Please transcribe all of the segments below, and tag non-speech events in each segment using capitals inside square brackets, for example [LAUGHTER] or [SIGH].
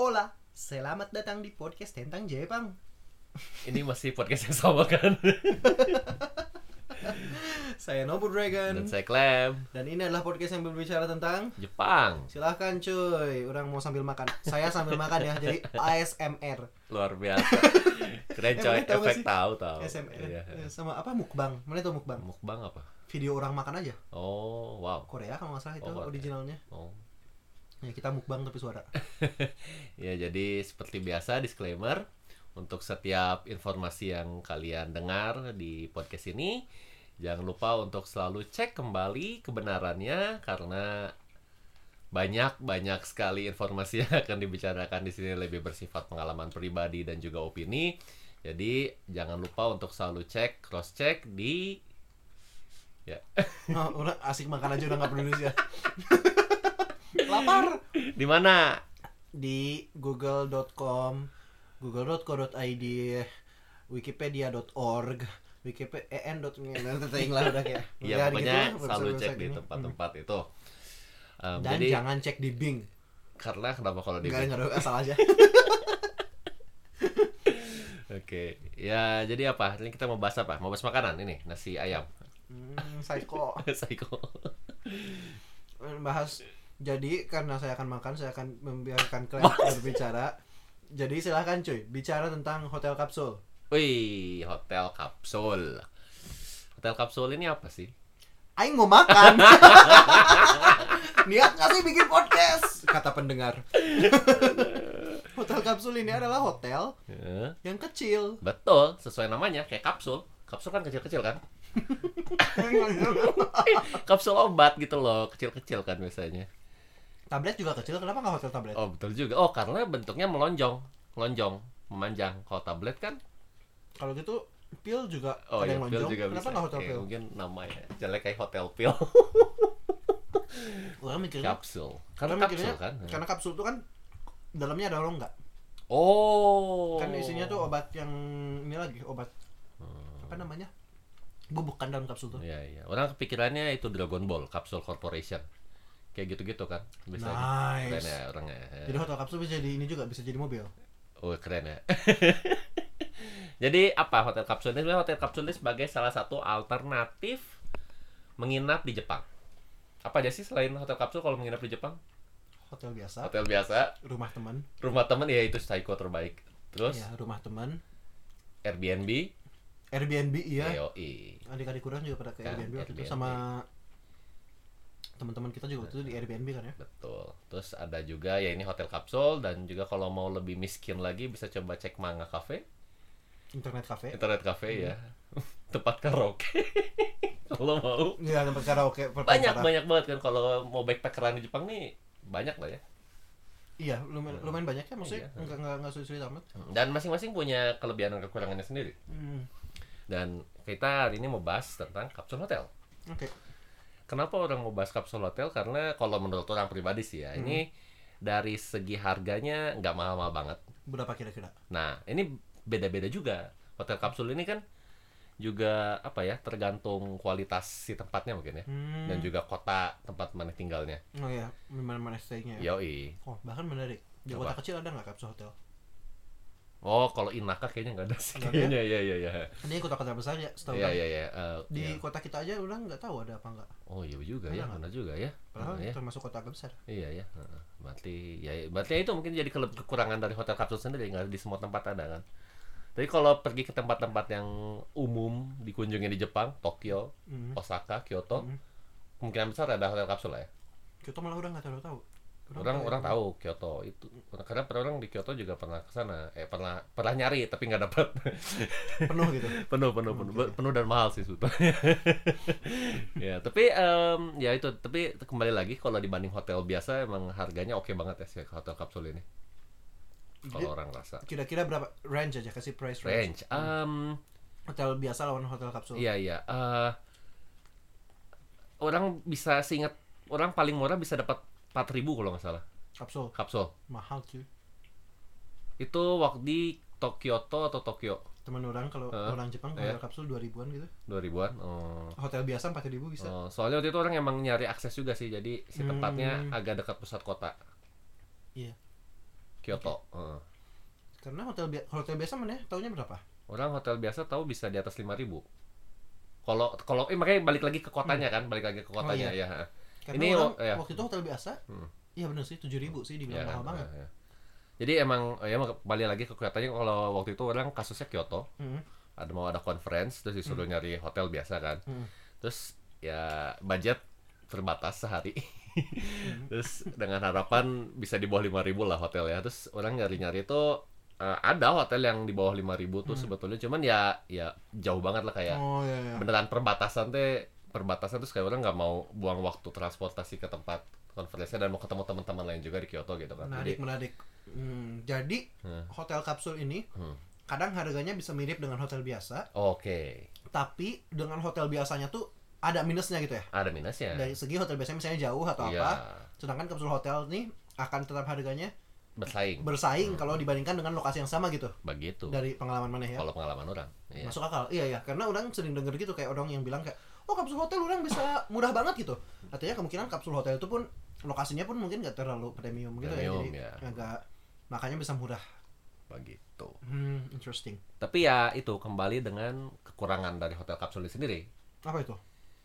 Hola, selamat datang di podcast tentang Jepang. Ini masih podcast yang sama kan? [LAUGHS] Saya Nobu Dragon Dan saya Clem dan ini adalah podcast yang berbicara tentang Jepang silahkan cuy, orang mau sambil makan. Saya sambil makan ya, jadi ASMR. Luar biasa [LAUGHS] Keren coy, Emangnya tahu efek tahu tahu ASMR. Iya. Eh, Sama apa mukbang? Mana itu mukbang? Mukbang apa? Video orang makan aja. Oh wow Korea kalau nggak salah itu Oh, originalnya. oh. Ya kita mukbang tapi suara. [LAUGHS] Ya jadi seperti biasa disclaimer Untuk setiap informasi yang kalian dengar di podcast ini Jangan lupa untuk selalu cek kembali kebenarannya Karena banyak-banyak sekali informasi yang akan dibicarakan di sini lebih bersifat pengalaman pribadi dan juga opini. Jadi jangan lupa untuk selalu cek cross check di ya Oh, udah asik makan aja udah nggak peduli ya. [LAUGHS] Lapar. di mana? di google.com google.co.id wikipedia.org wikipedia nanti lah udah kayak [LAUGHS] Ya Ya, pokoknya gitu, selalu cek di tempat-tempat itu. Um, dan jadi jangan cek di Bing karena kenapa kalau di nggak nggak asal aja [LAUGHS] Oke, ya jadi apa? Ini kita mau bahas apa? Mau bahas makanan ini, nasi ayam. hmm, psycho [LAUGHS] Psycho. bahas jadi karena saya akan makan saya akan membiarkan kalian [LAUGHS] berbicara jadi silahkan cuy bicara tentang hotel kapsul Wih, hotel kapsul. Hotel kapsul ini apa sih? Aing mau makan [LAUGHS] niat nggak sih bikin podcast kata pendengar [LAUGHS] hotel kapsul ini adalah hotel Ya, yang kecil betul, sesuai namanya kayak kapsul. Kapsul kan kecil-kecil kan? Kapsul obat gitu loh, kecil-kecil kan biasanya. Tablet juga kecil kenapa nggak hotel tablet Oh, betul juga. Oh, karena bentuknya melonjong, melonjong, memanjang. Kalau tablet kan kalau gitu pil juga oh ada ya, yang pil lonjong juga kenapa nggak hotel Oke, pil mungkin namanya jelek kayak hotel pil. orang mikirnya kapsul. Karena kapsul kan. karena kapsul itu kan dalamnya ada rongga Oh. kan isinya tuh obat yang ini lagi obat Hmm. apa namanya bubuk dalam kapsul tuh Iya, iya. Orang kepikirannya itu Dragon Ball, Capsule Corporation. Kayak gitu-gitu kan. Keren nice ya orangnya. jadi hotel kapsul bisa jadi ini juga bisa jadi mobil Oh, keren ya. [LAUGHS] Jadi apa hotel kapsul ini? Hotel kapsul ini sebagai salah satu alternatif menginap di Jepang. Apa aja sih selain hotel kapsul kalau menginap di Jepang? hotel biasa Hotel biasa, rumah teman rumah teman ya itu psycho terbaik. Terus ya rumah teman Airbnb, Airbnb iya adik-adik kurang juga pada ke Kan, Airbnb waktu itu Airbnb. sama teman-teman kita juga waktu itu di Airbnb kan ya Betul. Terus ada juga ya ini hotel kapsul dan juga kalau mau lebih miskin lagi bisa coba cek Manga Cafe, internet cafe internet cafe ya. [LAUGHS] Tempat karaoke. [LAUGHS] kalau mau. Iya tempat karaoke Banyak perpancaran. banyak banget kan kalau mau backpackeran di Jepang nih banyak lah ya. Iya lumayan lumayan banyak ya maksudnya Iya. enggak enggak enggak sulit-sulit amat. Dan masing-masing punya kelebihan dan kekurangannya sendiri. Hmm. Dan kita hari ini mau bahas tentang kapsul hotel. Oke. Kenapa orang mau bahas kapsul hotel? Karena kalau menurut orang pribadi sih ya, ini dari segi harganya nggak mahal-mahal banget. Berapa kira-kira? Nah, ini beda-beda juga. Hotel kapsul ini kan juga apa ya, tergantung kualitas si tempatnya mungkin ya. Hmm. Dan juga kota tempat mana tinggalnya. Oh iya, mana mana stay-nya ya. Yoi. Oh, bahkan menarik. Di Apa? kota kecil ada nggak kapsul hotel? Oh, kalau Inaka kayaknya nggak ada sih. Ada? Kayaknya ya ya ya. Ini kota-kota besar ya, setahu Iya kan. iya iya. Eh, Di iya. kota kita aja udah nggak tahu ada apa nggak. Oh iya juga Ada ya, benar juga ya. Padahal ya. termasuk kota agak besar. Iya ya. Heeh. Berarti ya ya. berarti itu mungkin jadi kekurangan dari hotel kapsul sendiri nggak di semua tempat ada kan. Tapi kalau pergi ke tempat-tempat yang umum dikunjungi di Jepang, Tokyo, Hmm. Osaka, Kyoto, Hmm. kemungkinan besar ada hotel kapsul lah ya. Kyoto malah udah nggak terlalu tahu. Orang tahu orang ya. tahu Kyoto itu karena pernah orang di Kyoto juga pernah ke sana. Eh pernah pernah nyari tapi nggak dapat. [LAUGHS] penuh gitu. penuh penuh penuh Oke. penuh dan mahal sih sebetulnya. [LAUGHS] ya tapi em, ya itu tapi kembali lagi kalau dibanding hotel biasa emang harganya oke banget ya si hotel kapsul ini. Kalau orang rasa Kira-kira berapa range aja kasih price range. range. Em, Hotel biasa lawan hotel kapsul. iya iya. eh, orang bisa seingat orang paling murah bisa dapat 4000 kalau nggak salah Kapsul kapsul. mahal cuy. Itu waktu di Tokyoto atau Tokyo Teman orang kalau Heeh. orang Jepang Iya. hotel kapsul 2000-an gitu. 2000-an. Oh. Hotel biasa 4000 bisa. Oh, soalnya waktu itu orang emang nyari akses juga sih, jadi si tempatnya Hmm. agak dekat pusat kota. Iya. Kyoto. Heeh. Karena hotel bi- hotel biasa mana ya? Taunya berapa? Orang hotel biasa tahu bisa di atas 5000 Kalau kalau eh makanya balik lagi ke kotanya kan, balik lagi ke kotanya iya. ya. Karena Ini, orang oh, ya. waktu itu hotel biasa. Hmm. Iya bener sih 7000 sih dibilang Ya mahal banget. Ya, ya. Jadi emang ya balik lagi ke Kyoto kalau waktu itu orang kasusnya Kyoto, Hmm. ada mau ada conference terus disuruh nyari hotel biasa kan. Hmm. Terus ya budget terbatas sehari. Hmm. [LAUGHS] terus dengan harapan bisa di bawah 5000 lah hotel ya. Terus orang nyari-nyari itu eh, ada hotel yang di bawah 5000 tuh sebetulnya cuman ya ya jauh banget lah kayak Hmm. Oh iya iya. beneran perbatasan teh perbatasan terus kayak orang nggak mau buang waktu transportasi ke tempat konferensinya dan mau ketemu teman-teman lain juga di Kyoto gitu kan. Menarik, Jadi menarik. Hmm, jadi Hmm. hotel kapsul ini Hmm. kadang harganya bisa mirip dengan hotel biasa, oke. tapi dengan hotel biasanya tuh ada minusnya gitu ya. Ada minusnya. Dari segi hotel biasanya misalnya jauh atau Iya, apa, sedangkan kapsul hotel nih akan tetap harganya bersaing. bersaing kalau dibandingkan dengan lokasi yang sama gitu. Begitu. Dari pengalaman mana ya? Kalau pengalaman orang. Iya. Masuk akal. Iya ya, karena orang sering denger gitu kayak orang yang bilang kayak, "Oh, kapsul hotel orang bisa murah banget gitu." Artinya kemungkinan kapsul hotel itu pun lokasinya pun mungkin gak terlalu premium gitu Premium, ya. ya. Jadi agak makanya bisa murah. Begitu. Hmm, interesting. Tapi ya itu kembali dengan kekurangan dari hotel kapsul ini sendiri. Apa itu?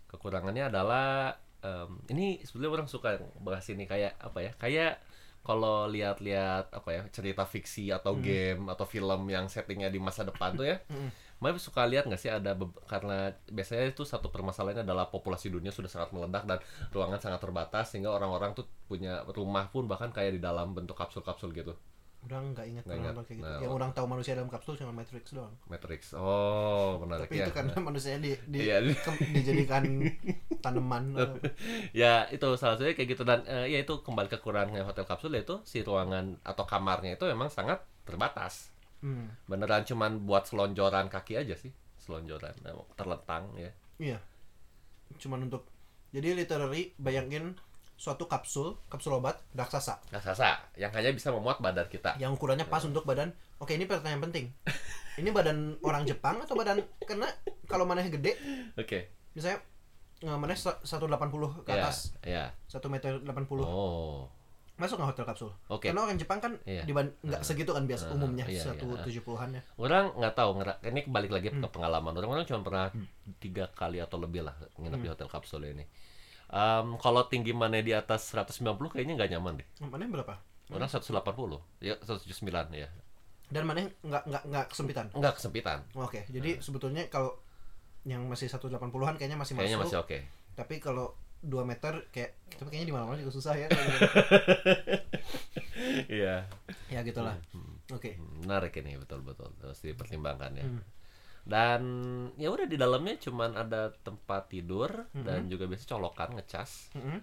Kekurangannya adalah em, ini sebenarnya orang suka bahas ini kayak apa ya? Kayak kalau lihat-lihat apa ya cerita fiksi atau game atau film yang settingnya di masa depan tuh ya, Hmm. Mbak suka lihat nggak sih ada karena biasanya itu satu permasalahannya adalah populasi dunia sudah sangat meledak dan ruangan sangat terbatas sehingga orang-orang tuh punya rumah pun bahkan kayak di dalam bentuk kapsul-kapsul gitu. Udah nggak ingat Nggak kayak gitu. Nah, yang orang tahu manusia dalam kapsul cuma Matrix doang. Matrix. Oh, menarik Tapi ya. itu karena manusianya di, di Iya. ke- dijadikan [LAUGHS] tanaman. ya itu salah satunya kayak gitu dan eh, ya itu kembali ke kekurangan hotel kapsul yaitu si ruangan atau kamarnya itu memang sangat terbatas. Hmm. Beneran cuman buat selonjoran kaki aja sih, selonjoran eh, terlentang ya. Iya. Cuman untuk jadi literally bayangin suatu kapsul, kapsul obat raksasa Raksasa yang hanya bisa memuat badan kita. yang ukurannya pas untuk badan. Oke, ini pertanyaan penting. Ini badan orang Jepang atau badan karena kalau maneh gede, Oke. misalnya eh, maneh sa- 180 ke Ya, atas, ya. 1 meter 80. Oh. Masuk nggak hotel kapsul? Oke. Karena orang Jepang kan diban- nggak segitu kan biasa Ah, umumnya iya, iya. 170-an ya. Orang nggak tahu, ini balik lagi Hmm. ke pengalaman orang. Orang cuma pernah tiga kali atau lebih lah nginep Hmm. di hotel kapsul ini. Em, kalau tinggi mana di atas 190 kayaknya nggak nyaman deh. Maneh berapa? Orang 180, ya 179 ya. Dan maneh nggak nggak nggak kesempitan. Enggak kesempitan. Oke, jadi sebetulnya kalau yang masih 180-an kayaknya masih Kayaknya masuk. masih oke. Tapi kalau 2 meter kayak tapi kayaknya di mana-mana juga susah ya. [LAUGHS] Iya. ya gitulah. Oke. Menarik ini betul-betul harus dipertimbangkan ya. Hmm. Dan ya udah di dalamnya cuman ada tempat tidur Hmm. dan juga biasa colokan ngecas. Mm-mm.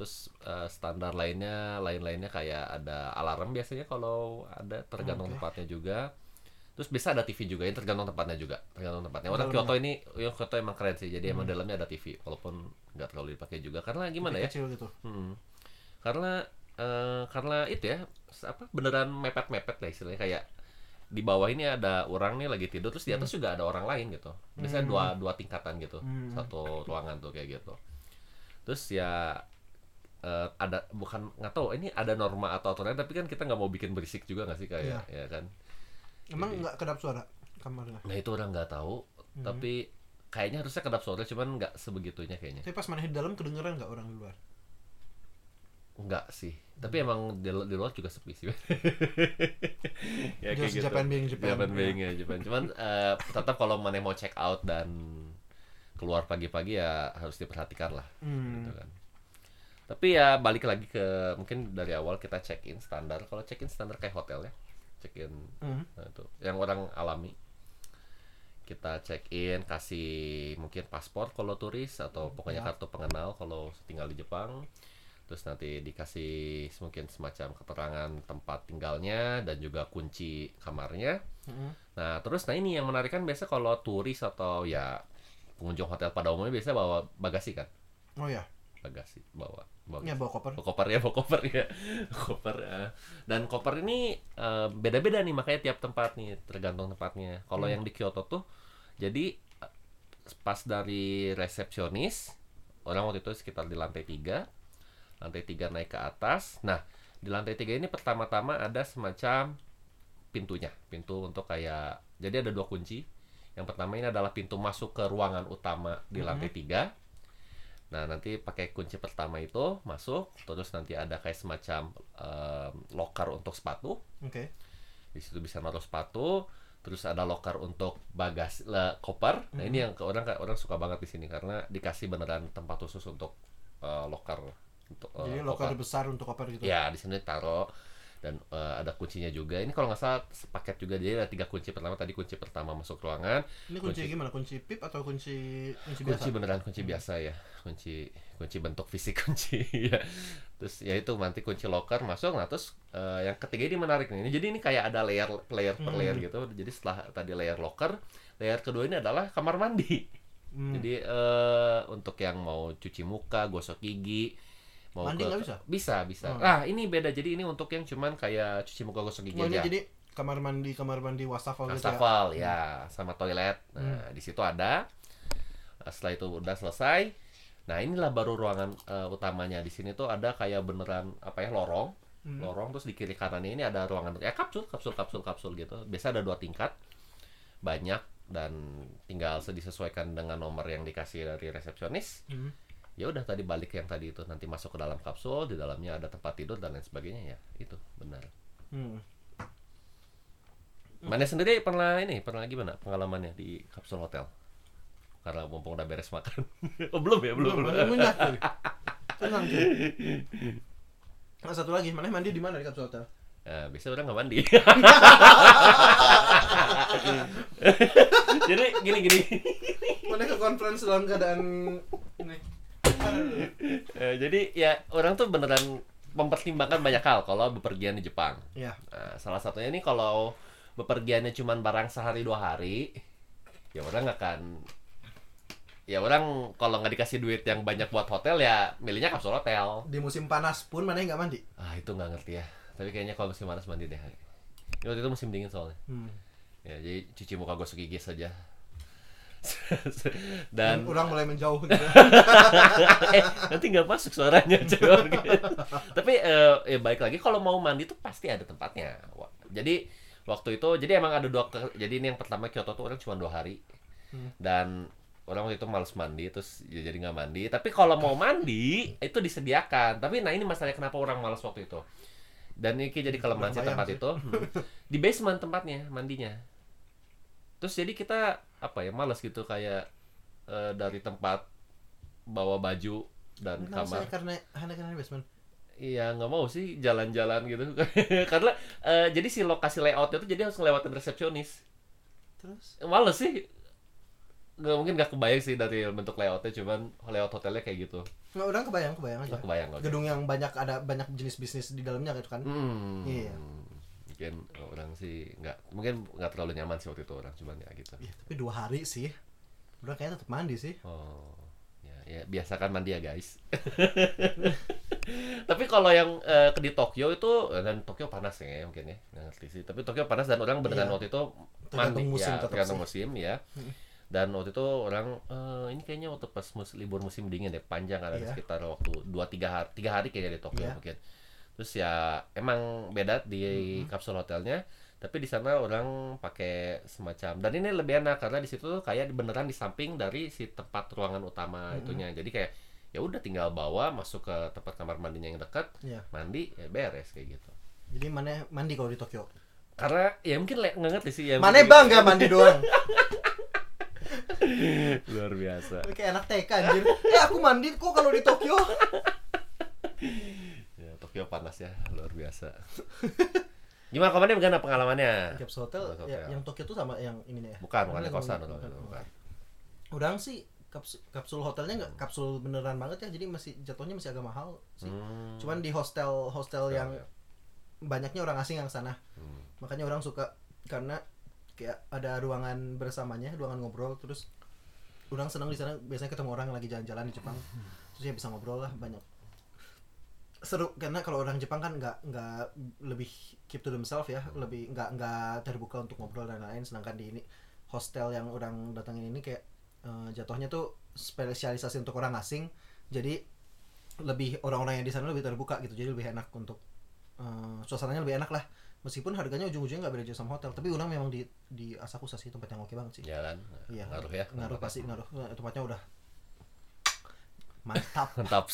Terus eh, standar lainnya, lain-lainnya kayak ada alarm biasanya kalau ada tergantung Oke. tempatnya juga. Terus bisa ada TV juga, ini tergantung tempatnya juga, tergantung tempatnya. Orang. Kyoto ini, yang Kyoto emang keren sih. Jadi emang dalamnya ada TV, walaupun nggak terlalu dipakai juga. Karena gimana Lebih ya? Kecil gitu. Hmm. Karena eh, karena itu ya apa beneran mepet-mepet lah istilahnya kayak di bawah ini ada orang nih lagi tidur terus di atas juga ada orang lain gitu. Biasanya dua dua tingkatan gitu. Hmm. Satu ruangan tuh kayak gitu. Terus ya eh, ada bukan nggak tahu ini ada norma atau aturan tapi kan kita nggak mau bikin berisik juga nggak sih kayak ya kan. Emang nggak kedap suara kamarnya. Nah itu orang nggak tahu tapi kayaknya harusnya kedap suara cuman nggak sebegitunya kayaknya. Tapi pas mana di dalam kedengeran nggak orang di luar? Enggak sih. Tapi emang di, di luar juga sepi sih. [LAUGHS] ya Just Japan being Japan. Japan being ya Japan. Cuman eh, tetap kalau mana mau check out dan keluar pagi-pagi ya harus diperhatikan lah Hmm. gitu kan. Tapi ya balik lagi ke mungkin dari awal kita check in standar. Kalau check in standar kayak hotel ya. Check in Hmm. nah, itu yang orang alami. Kita check in kasih mungkin paspor kalau turis atau pokoknya Ya. kartu pengenal kalau tinggal di Jepang. Terus nanti dikasih mungkin semacam keterangan tempat tinggalnya dan juga kunci kamarnya. Mm-mm. Nah, terus nah ini yang menarik kan biasa kalau turis atau ya pengunjung hotel pada umumnya biasa bawa bagasi kan? Oh ya, Bagasi bawa. bawa ya bawa koper. Bawa koper ya, bawa koper ya. [LAUGHS] koper. eh. Dan koper ini eh, beda-beda nih makanya tiap tempat nih tergantung tempatnya. Kalau Hmm. yang di Kyoto tuh jadi pas dari resepsionis orang waktu itu sekitar di lantai tiga lantai tiga naik ke atas. Nah, di lantai tiga ini pertama-tama ada semacam pintunya pintu untuk kayak jadi ada dua kunci yang pertama ini adalah pintu masuk ke ruangan utama di lantai tiga nah nanti pakai kunci pertama itu masuk terus nanti ada kayak semacam em, locker untuk sepatu. Oke. di situ bisa naruh sepatu terus ada locker untuk bagas le, koper. Nah ini yang ke orang orang suka banget di sini karena dikasih beneran tempat khusus untuk eh, locker untuk eh, Jadi locker besar untuk koper gitu. ya di sini taruh dan eh, ada kuncinya juga ini kalau nggak salah sepaket juga jadi ada tiga kunci pertama tadi kunci pertama masuk ruangan Ini kunci, Kunci. gimana? Kunci pip atau kunci kunci biasa? kunci beneran kunci biasa ya kunci kunci bentuk fisik [LAUGHS] kunci ya terus ya itu nanti kunci locker masuk nah terus eh, yang ketiga ini menarik nih Ini- jadi ini kayak ada layer layer per layer Hmm. gitu jadi setelah tadi layer locker layer kedua ini adalah kamar mandi Hmm. jadi eh, untuk yang mau cuci muka gosok gigi mau Mandi nggak bisa? bisa bisa Hmm. nah ini beda jadi ini untuk yang cuman kayak cuci muka gosok gigi Oh, aja jadi kamar mandi kamar mandi wastafel gitu ya. Wastafel ya sama toilet. Nah, di situ ada. Nah, Setelah itu udah selesai. Nah, inilah baru ruangan eh, utamanya. Di sini tuh ada kayak beneran apa ya lorong. Hmm. Lorong terus di kiri kanannya ini ada ruangan ya kapsul, kapsul, kapsul, kapsul gitu. Biasa ada dua tingkat. Banyak dan tinggal disesuaikan dengan nomor yang dikasih dari resepsionis. Hmm. Ya udah tadi balik yang tadi itu nanti masuk ke dalam kapsul, di dalamnya ada tempat tidur dan lain sebagainya ya. Itu benar. Hmm. Mana sendiri pernah ini pernah gimana pengalamannya di kapsul hotel? Karena mumpung udah beres makan. [LAUGHS] oh belum ya belum. Belum. [LAUGHS] Tenang. Nah, satu lagi, mana mandi di mana di kapsul hotel? Nah, biasa udah nggak mandi. [LAUGHS] Jadi gini gini. Mana ke conference dalam keadaan. Eh, jadi ya orang tuh beneran mempertimbangkan banyak hal kalau bepergian di Jepang. Ya. Nah, salah satunya ini kalau bepergiannya cuma barang sehari dua hari, ya orang akan ya orang kalau nggak dikasih duit yang banyak buat hotel ya milihnya kapsul hotel. Di musim panas pun mana yang nggak mandi? Ah itu nggak ngerti ya. Tapi kayaknya kalau musim panas mandi deh. Waktu itu musim dingin soalnya. Hmm. Ya jadi cuci muka gosok gigi saja. [LAUGHS] Dan orang mulai menjauh gitu. [LAUGHS] eh nanti nggak masuk suaranya coba [LAUGHS] gitu. Tapi eh, ya baik lagi kalau mau mandi tuh pasti ada tempatnya. Jadi waktu itu jadi emang ada dua jadi ini yang pertama Kyoto tuh orang cuma dua hari Hmm. dan orang waktu itu males mandi terus ya jadi nggak mandi tapi kalau mau mandi itu disediakan tapi nah ini masalahnya kenapa orang males waktu itu dan ini jadi kelemahan si tempat sih. itu di basement tempatnya mandinya terus jadi kita apa ya males gitu kayak eh, dari tempat bawa baju dan Kenapa kamar saya karena hanya karena basement. Iya nggak mau sih jalan-jalan gitu [LAUGHS] karena eh, jadi si lokasi layoutnya tuh jadi harus ngelewatin resepsionis Terus males sih nggak mungkin nggak kebayang sih dari bentuk layoutnya cuman layout hotelnya kayak gitu nggak orang kebayang kebayang aja. nggak kebayang oke. Gedung yang banyak ada banyak jenis bisnis di dalamnya gitu kan. Hmm. Iya. Mungkin orang sih nggak mungkin nggak terlalu nyaman sih waktu itu orang cuman ya gitu. Iya, tapi dua hari sih. Udah kayaknya tetap mandi sih. Oh. Ya, ya biasakan mandi ya guys. [LAUGHS] Tapi kalau yang ke di Tokyo itu dan Tokyo panas ya mungkin ya nggak ngerti sih. Tapi Tokyo panas dan orang beneran Iya. waktu itu mandi musim ya, tergantung musim ya. Dan waktu itu orang eh, ini kayaknya waktu pas mus- libur musim dingin deh panjang ada Iya. sekitar waktu 2 3 hari 3 hari kayaknya di Tokyo Iya. mungkin. Terus ya emang beda di kapsul hotelnya tapi di sana orang pakai semacam dan ini lebih enak karena di situ tuh kayak beneran di samping dari si tempat ruangan utama itunya jadi kayak ya udah tinggal bawa masuk ke tempat kamar mandinya yang dekat Iya. mandi ya beres kayak gitu Jadi mana mandi kalau di Tokyo? karena ya mungkin le- nggak ngerti sih ya Mana bangga mandi doang. [LAUGHS] luar biasa Kayak anak TK anjir. Eh aku mandi kok kalau di Tokyo. [LAUGHS] ya Tokyo panas ya luar biasa [LAUGHS] gimana kemarin gimana pengalamannya Kapsul hotel, ya, yang Tokyo tuh sama yang ini ya. bukan bukan di kosan yang- bukan, bukan. Udang sih kapsul, kapsul hotelnya nggak kapsul beneran banget ya jadi masih jatuhnya masih agak mahal sih. Hmm. Cuman di hostel hostel yang ya. banyaknya orang asing yang sana. Hmm. Makanya orang suka karena kayak ada ruangan bersamanya, ruangan ngobrol terus orang senang di sana biasanya ketemu orang yang lagi jalan-jalan di Jepang. Terus ya bisa ngobrol lah banyak. Seru karena kalau orang Jepang kan nggak nggak lebih keep to themselves ya, lebih nggak nggak terbuka untuk ngobrol dan lain-lain sedangkan di ini hostel yang orang datangin ini kayak eh, jatuhnya tuh spesialisasi untuk orang asing. Jadi lebih orang-orang yang di sana lebih terbuka gitu. Jadi lebih enak untuk eh, suasananya lebih enak lah meskipun harganya ujung-ujungnya nggak beda jauh sama hotel tapi orang memang di di Asakusa sih tempat yang oke banget sih Jalan. Iya. Ngaruh ya. ngaruh pasti ngaruh Nah, tempatnya udah mantap [LAUGHS] Mantap.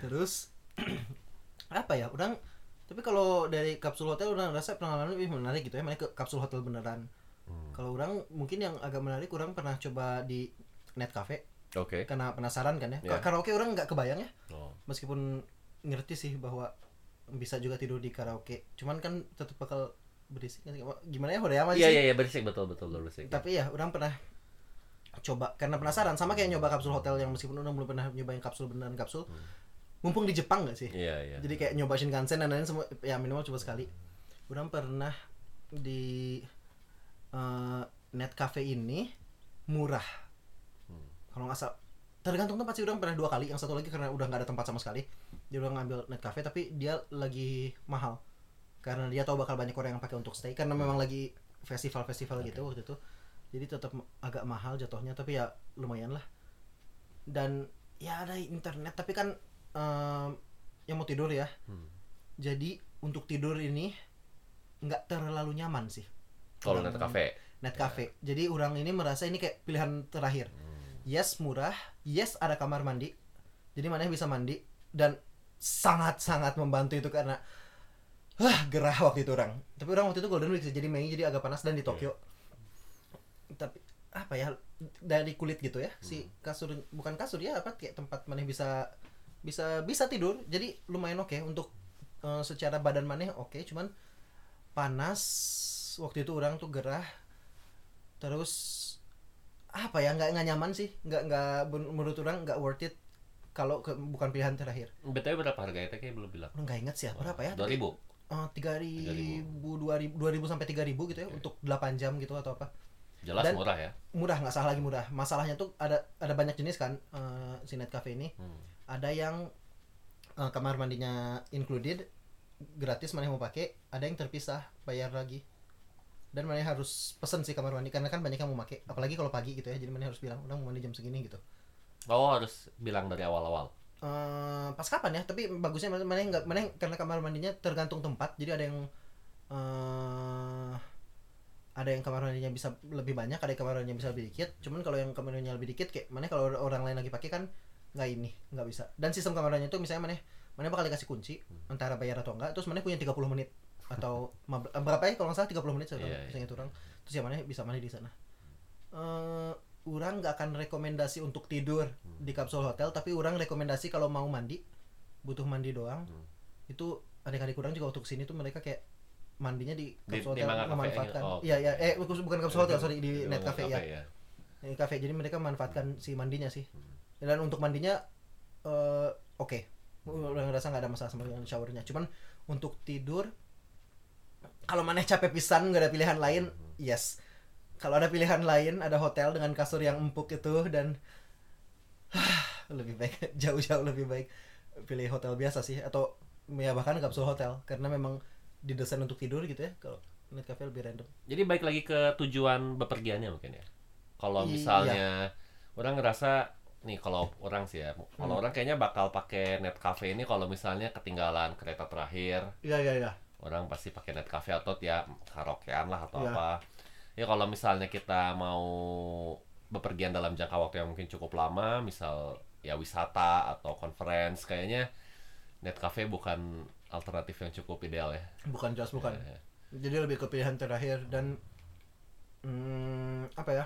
terus [CLEARS THROAT] apa ya orang tapi kalau dari kapsul hotel orang rasa pengalaman lebih menarik gitu ya mana ke kapsul hotel beneran Hmm. kalau orang mungkin yang agak menarik orang pernah coba di net cafe Oke. karena penasaran kan ya Iya. karaoke orang nggak kebayang ya Oh. meskipun ngerti sih bahwa bisa juga tidur di karaoke cuman kan tetap bakal berisik gimana ya udah aman Iya sih iya iya berisik betul betul berisik. tapi ya orang pernah coba karena penasaran sama kayak nyoba kapsul hotel yang meskipun orang belum pernah nyobain kapsul beneran kapsul mumpung di Jepang gak sih? Iya iya. jadi kayak nyoba Shinkansen dan lain semua ya minimal coba sekali. Orang pernah di eh, net cafe ini murah. Hmm. kalau nggak salah tergantung tempat sih orang pernah dua kali yang satu lagi karena udah nggak ada tempat sama sekali. Dia udah ngambil net cafe tapi dia lagi mahal. Karena dia tahu bakal banyak orang yang pakai untuk stay karena memang lagi festival-festival gitu waktu itu jadi tetap agak mahal jatuhnya tapi ya lumayan lah. Dan ya ada internet tapi kan em, yang mau tidur ya. Hmm. jadi untuk tidur ini nggak terlalu nyaman sih. Kalau net cafe. net cafe. Jadi orang ini merasa ini kayak pilihan terakhir. Hmm. yes murah. Yes ada kamar mandi. Jadi mana bisa mandi. Dan sangat sangat membantu itu karena Wah, gerah waktu itu orang. Tapi orang waktu itu Golden Week sih, jadi Mei jadi agak panas dan di Tokyo tapi apa ya dari kulit gitu ya si kasur bukan kasur ya apa kayak tempat mana bisa bisa bisa tidur jadi lumayan oke untuk eh, secara badan mana oke cuman panas waktu itu orang tuh gerah terus apa ya nggak nggak nyaman sih nggak nggak menurut orang nggak worth it kalau ke- bukan pilihan terakhir. BTW berapa harganya teh kayak belum bilang. Nggak inget sih ya berapa ya? Dua ribu. tiga ribu dua ribu dua ribu sampai tiga ribu gitu ya untuk 8 jam gitu atau apa Jelas Dan- murah ya. murah nggak salah lagi murah. Masalahnya tuh ada ada banyak jenis kan eh, si net cafe ini. Hmm. ada yang eh, kamar mandinya included gratis mana yang mau pakai. Ada yang terpisah bayar lagi. Dan mana harus pesen sih kamar mandi karena kan banyak yang mau pakai. Apalagi kalau pagi gitu ya jadi mana harus bilang udah mau mandi jam segini gitu. Oh harus bilang dari awal-awal. Eh, pas kapan ya? Tapi bagusnya mana mana nggak mana karena kamar mandinya tergantung tempat jadi ada yang eh ada yang kamar mandinya bisa lebih banyak ada yang kamar mandinya bisa lebih dikit. Cuman kalau yang kamar mandinya lebih dikit kayak mana kalau orang lain lagi pakai kan nggak ini nggak bisa. Dan sistem kamar mandinya itu misalnya mana mana bakal dikasih kunci antara bayar atau enggak terus mana punya 30 menit atau eh, berapa ya kalau nggak salah 30 menit saya Iya, yeah, iya. misalnya orang. Terus ya mana bisa mandi di sana. Eh orang nggak akan rekomendasi untuk tidur di kapsul hotel tapi orang rekomendasi kalau mau mandi butuh mandi doang. Hmm. itu adik-adik orang juga untuk sini tuh mereka kayak mandinya di kapsul di hotel memanfaatkan oh. iya iya eh bukan bukan kapsul hotel sorry di net cafe ya ya. Di cafe jadi mereka memanfaatkan si mandinya sih Hmm. dan untuk mandinya eh oke orang ngerasa nggak ada masalah sama dengan showernya cuman untuk tidur kalau maneh capek pisan nggak ada pilihan lain Hmm. yes kalau ada pilihan lain ada hotel dengan kasur yang empuk itu dan [SIGHS] lebih baik [LAUGHS] jauh-jauh lebih baik pilih hotel biasa sih atau ya bahkan kapsul hotel karena memang didesain untuk tidur gitu ya kalau net cafe lebih random Jadi baik lagi ke tujuan bepergiannya mungkin ya. Kalau Iya. misalnya orang ngerasa nih kalau orang sih ya, kalau Hmm. orang kayaknya bakal pakai net cafe ini kalau misalnya ketinggalan kereta terakhir, iya iya iya orang pasti pakai net cafe atau ya karaokean lah atau Iya. apa. Ya kalau misalnya kita mau bepergian dalam jangka waktu yang mungkin cukup lama, misal ya wisata atau conference, kayaknya net cafe bukan alternatif yang cukup ideal ya. bukan jelas bukan Ya, ya. jadi lebih ke pilihan terakhir dan hmm, apa ya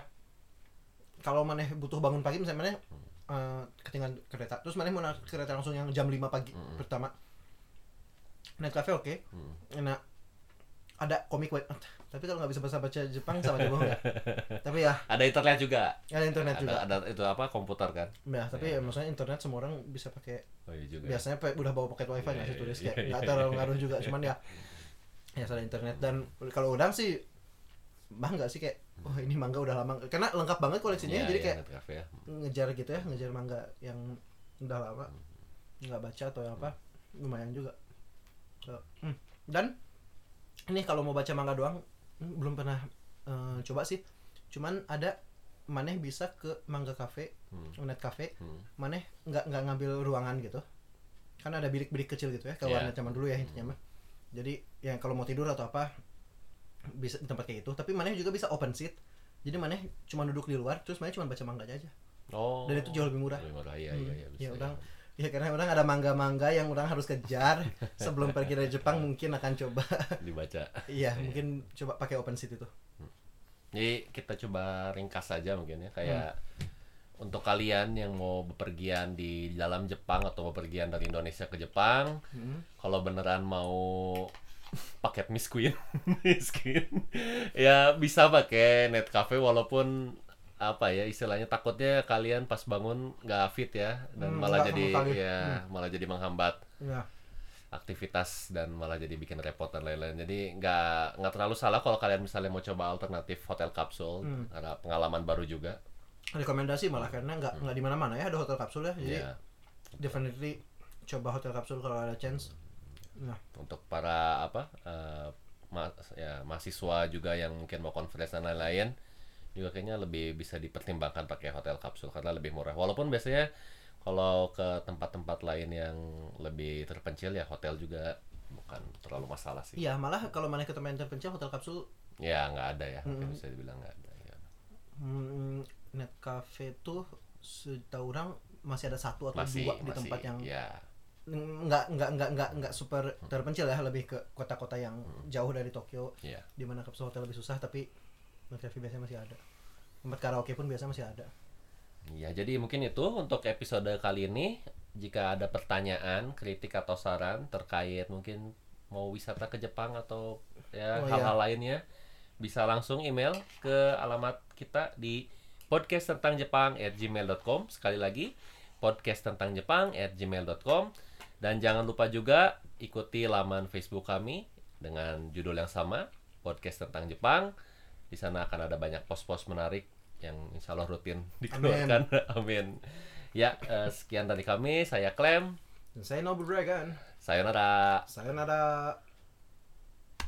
kalau maneh butuh bangun pagi misalnya maneh eh, ketinggalan kereta terus maneh mau naik kereta langsung yang jam 5 pagi Mm. pertama net cafe oke Hmm. enak ada komik web tapi kalau nggak bisa bahasa baca Jepang sama aja bohong ya [LAUGHS] tapi ya Ada internet juga. ada internet ada, juga ada itu apa komputer kan? ya tapi Ya. ya, maksudnya internet semua orang bisa pakai Oh iya juga. biasanya pe- udah bawa paket wifi Iya, nggak sih iya, turis iya, kayak nggak terlalu ngaruh juga cuman ya ya ada internet dan kalau udang sih bangga sih kayak wah ini mangga udah lama karena lengkap banget koleksinya Iya, jadi iya, kayak cafe ya. ngejar gitu ya ngejar mangga yang udah lama nggak baca atau apa lumayan juga So, hmm. dan ini kalau mau baca mangga doang hmm, belum pernah eh, coba sih cuman ada maneh bisa ke mangga cafe Hmm. net cafe Hmm. maneh nggak nggak ngambil ruangan gitu kan ada bilik-bilik kecil gitu ya kalau Iya. warnet zaman dulu ya intinya mah jadi yang kalau mau tidur atau apa bisa di tempat kayak itu tapi mana juga bisa open seat jadi mana cuma duduk di luar terus mana cuma baca mangganya aja Oh. dan itu jauh lebih murah Lebih murah, iya, Hmm. iya, iya, bisa, ya iya. orang ya karena orang ada mangga-mangga yang orang harus kejar. Sebelum pergi dari Jepang mungkin akan coba. Dibaca. iya mungkin coba pakai open seat itu. Jadi kita coba ringkas saja mungkin ya. Kayak untuk kalian yang mau bepergian di dalam Jepang atau bepergian dari Indonesia ke Jepang, Hmm. kalau beneran mau paket Miss Queen, [LAUGHS] Miss Queen, ya bisa pakai net cafe walaupun apa ya istilahnya takutnya kalian pas bangun nggak fit ya dan Hmm, malah jadi ya malah jadi menghambat ya aktivitas dan malah jadi bikin repot dan lain-lain. Jadi nggak nggak terlalu salah kalau kalian misalnya mau coba alternatif hotel kapsul, Hmm. ada pengalaman baru juga. rekomendasi malah karena nggak nggak di mana-mana ya ada hotel kapsul ya. Jadi Ya, definitely coba hotel kapsul kalau ada chance. Nah. Untuk para apa eh, ma- ya mahasiswa juga yang mungkin mau conference dan lain-lain juga kayaknya lebih bisa dipertimbangkan pakai hotel kapsul karena lebih murah. Walaupun biasanya kalau ke tempat-tempat lain yang lebih terpencil ya hotel juga bukan terlalu masalah sih. iya malah kalau mana ke tempat yang terpencil hotel kapsul Ya nggak ada ya, Mm. bisa dibilang nggak ada. Ya. hmm, net cafe tuh setahu orang masih ada satu atau Masih, dua di masih, tempat yang ya nggak nggak nggak nggak nggak super terpencil ya lebih ke kota-kota yang jauh dari Tokyo ya. di mana kapsul hotel lebih susah tapi net cafe biasanya masih ada. Tempat karaoke pun biasanya masih ada. Ya, jadi mungkin itu untuk episode kali ini. Jika ada pertanyaan, kritik atau saran terkait mungkin mau wisata ke Jepang atau ya Oh, hal-hal lainnya, bisa langsung email ke alamat kita di podcast tentang Jepang gmail.com sekali lagi podcast tentang Jepang gmail.com dan jangan lupa juga ikuti laman Facebook kami dengan judul yang sama podcast tentang Jepang di sana akan ada banyak pos-pos menarik yang insya Allah rutin [LAUGHS] dikeluarkan. amin. Ya eh, sekian dari kami. Saya Clem. Dan saya Nobu Dragon. Sayonara. Sayonara